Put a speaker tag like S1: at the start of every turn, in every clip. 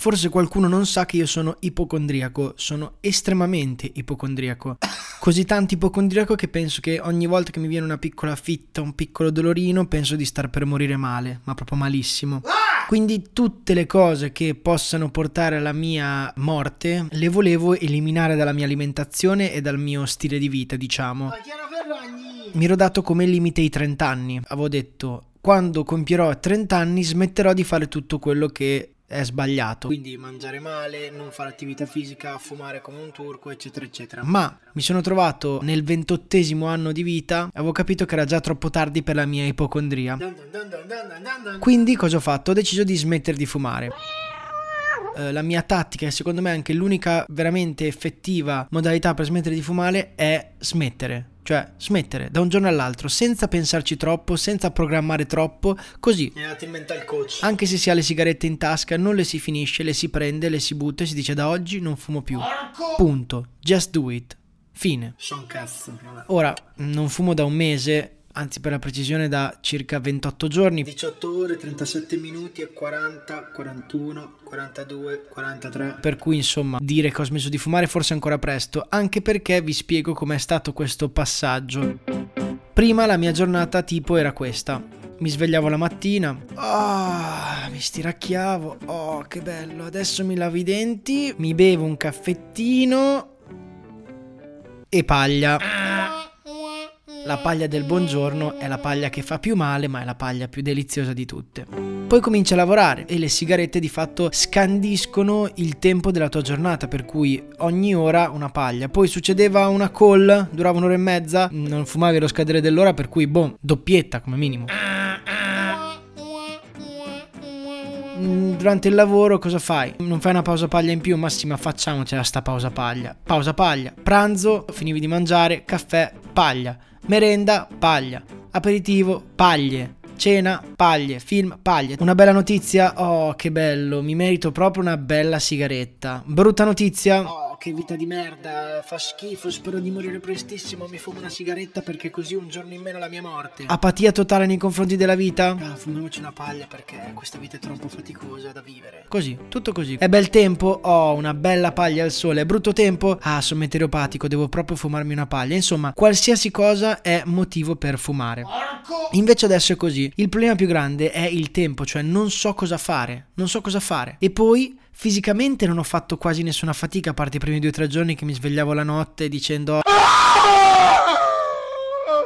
S1: Forse qualcuno non sa che io sono ipocondriaco, sono estremamente ipocondriaco. Così tanto ipocondriaco che penso che ogni volta che mi viene una piccola fitta, un piccolo dolorino, penso di star per morire male, ma proprio malissimo. Quindi tutte le cose che possano portare alla mia morte le volevo eliminare dalla mia alimentazione e dal mio stile di vita, diciamo. Mi ero dato come limite i 30 anni. Avevo detto quando compierò 30 anni smetterò di fare tutto quello che è sbagliato. Quindi mangiare male, non fare attività fisica, fumare come un turco, eccetera, eccetera. Ma mi sono trovato nel ventottesimo anno di vita, avevo capito che era già troppo tardi per la mia ipocondria. Quindi cosa ho fatto? Ho deciso di smettere di fumare. Eh, la mia tattica e secondo me anche l'unica veramente effettiva modalità per smettere di fumare è smettere. Cioè, smettere da un giorno all'altro, senza pensarci troppo, senza programmare troppo, così.
S2: È il mental coach.
S1: Anche se si ha le sigarette in tasca, non le si finisce, le si prende, le si butta e si dice da oggi non fumo più. Punto. Just do it. Fine. Ora, non fumo da un mese, anzi per la precisione da circa 28 giorni.
S2: 18 ore, 37 minuti e 40, 41, 42, 43.
S1: Per cui insomma dire che ho smesso di fumare forse è ancora presto, anche perché vi spiego com'è stato questo passaggio. Prima la mia giornata tipo era questa. Mi svegliavo la mattina, oh, mi stiracchiavo, oh che bello, adesso mi lavo i denti, mi bevo un caffettino e paglia. La paglia del buongiorno è la paglia che fa più male, ma è la paglia più deliziosa di tutte. Poi cominci a lavorare e le sigarette di fatto scandiscono il tempo della tua giornata, per cui ogni ora una paglia. Poi succedeva una call, durava un'ora e mezza, non fumavi allo scadere dell'ora, per cui boh, doppietta come minimo. Mm, Durante il lavoro cosa fai? Non fai una pausa paglia in più? Massima facciamocela sta pausa paglia. Pausa paglia. Pranzo, finivi di mangiare, caffè, paglia. Merenda, paglia. Aperitivo, paglie. Cena, paglie. Film, paglie. Una bella notizia? Oh, che bello. Mi merito proprio una bella sigaretta. Brutta notizia?
S2: Oh, che vita di merda. Fa schifo. Spero di morire prestissimo. Mi fumo una sigaretta perché così un giorno in meno la mia morte.
S1: Apatia totale nei confronti della vita?
S2: Ah, fumiamoci una paglia perché questa vita è troppo faticosa da vivere.
S1: Così, tutto così. È bel tempo? Oh, una bella paglia al sole. È brutto tempo? Ah, sono meteoropatico, devo proprio fumarmi una paglia. Insomma, qualsiasi cosa è motivo per fumare. Invece adesso è così. Il problema più grande è il tempo, cioè non so cosa fare. Non so cosa fare. E poi fisicamente non ho fatto quasi nessuna fatica, a parte i primi due o tre giorni che mi svegliavo la notte dicendo...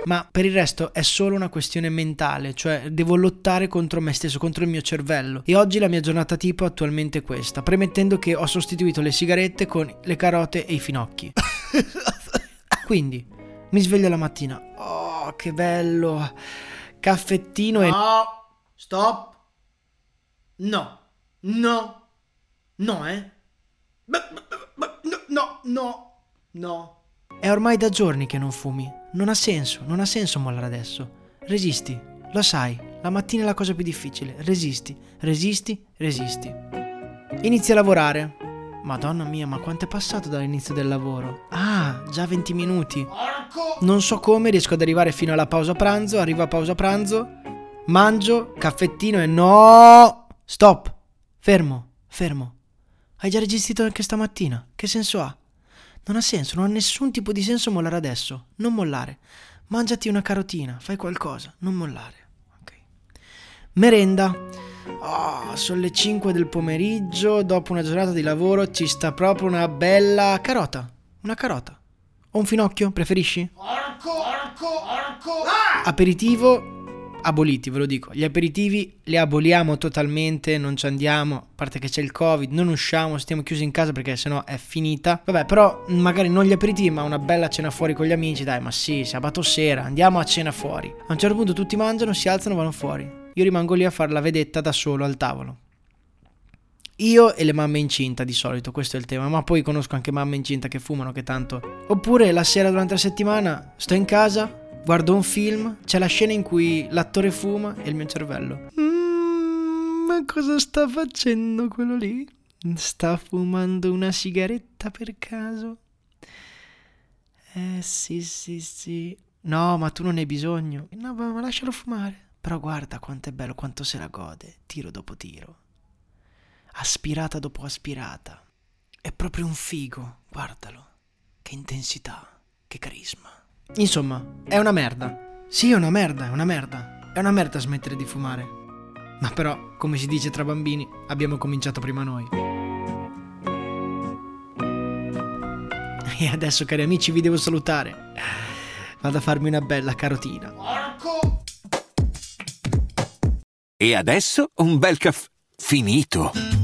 S1: Ma per il resto è solo una questione mentale, cioè devo lottare contro me stesso, contro il mio cervello. E oggi la mia giornata tipo attualmente è questa, premettendo che ho sostituito le sigarette con le carote e i finocchi. Quindi mi sveglio la mattina. Oh, che bello! Caffettino e...
S2: No, stop. No, no, no, eh. No, no, no.
S1: È ormai da giorni che non fumi. Non ha senso, non ha senso mollare adesso. Resisti, lo sai, la mattina è la cosa più difficile. Resisti, resisti, resisti. Inizi a lavorare. Madonna mia, ma quanto è passato dall'inizio del lavoro? Ah, già 20 minuti. Non so come riesco ad arrivare fino alla pausa pranzo. Arrivo a pausa pranzo, mangio, caffettino e no! Stop! Fermo, fermo. Hai già registrato anche stamattina. Che senso ha? Non ha senso, non ha nessun tipo di senso mollare adesso. Non mollare. Mangiati una carotina, fai qualcosa, non mollare. Ok. Merenda. Oh, sono le 5 del pomeriggio, dopo una giornata di lavoro ci sta proprio una bella carota. Una carota. O un finocchio, preferisci? Aperitivo aboliti, ve lo dico. Gli aperitivi li aboliamo totalmente, non ci andiamo, a parte che c'è il Covid, non usciamo, stiamo chiusi in casa perché sennò è finita. Vabbè, però magari non gli aperitivi, ma una bella cena fuori con gli amici, dai, ma sì, sabato sera, andiamo a cena fuori. A un certo punto tutti mangiano, si alzano, vanno fuori. Io rimango lì a fare la vedetta da solo al tavolo. Io e le mamme incinta di solito, questo è il tema, ma poi conosco anche mamme incinta che fumano, che tanto... Oppure la sera durante la settimana sto in casa, guardo un film, c'è la scena in cui l'attore fuma e il mio cervello. "Mm, ma cosa sta facendo quello lì? Sta fumando una sigaretta per caso? Eh sì, sì, sì. No, ma tu non hai bisogno. No, ma lascialo fumare. Però guarda quanto è bello, quanto se la gode, tiro dopo tiro. aspirata dopo aspirata. È proprio un figo, guardalo. Che intensità, che carisma. Insomma, è una merda. Sì, è una merda, è una merda. È una merda smettere di fumare. Ma però, come si dice tra bambini, abbiamo cominciato prima noi. E adesso, cari amici, vi devo salutare. Vado a farmi una bella carotina.
S2: Porco!
S3: E adesso un bel caffè finito.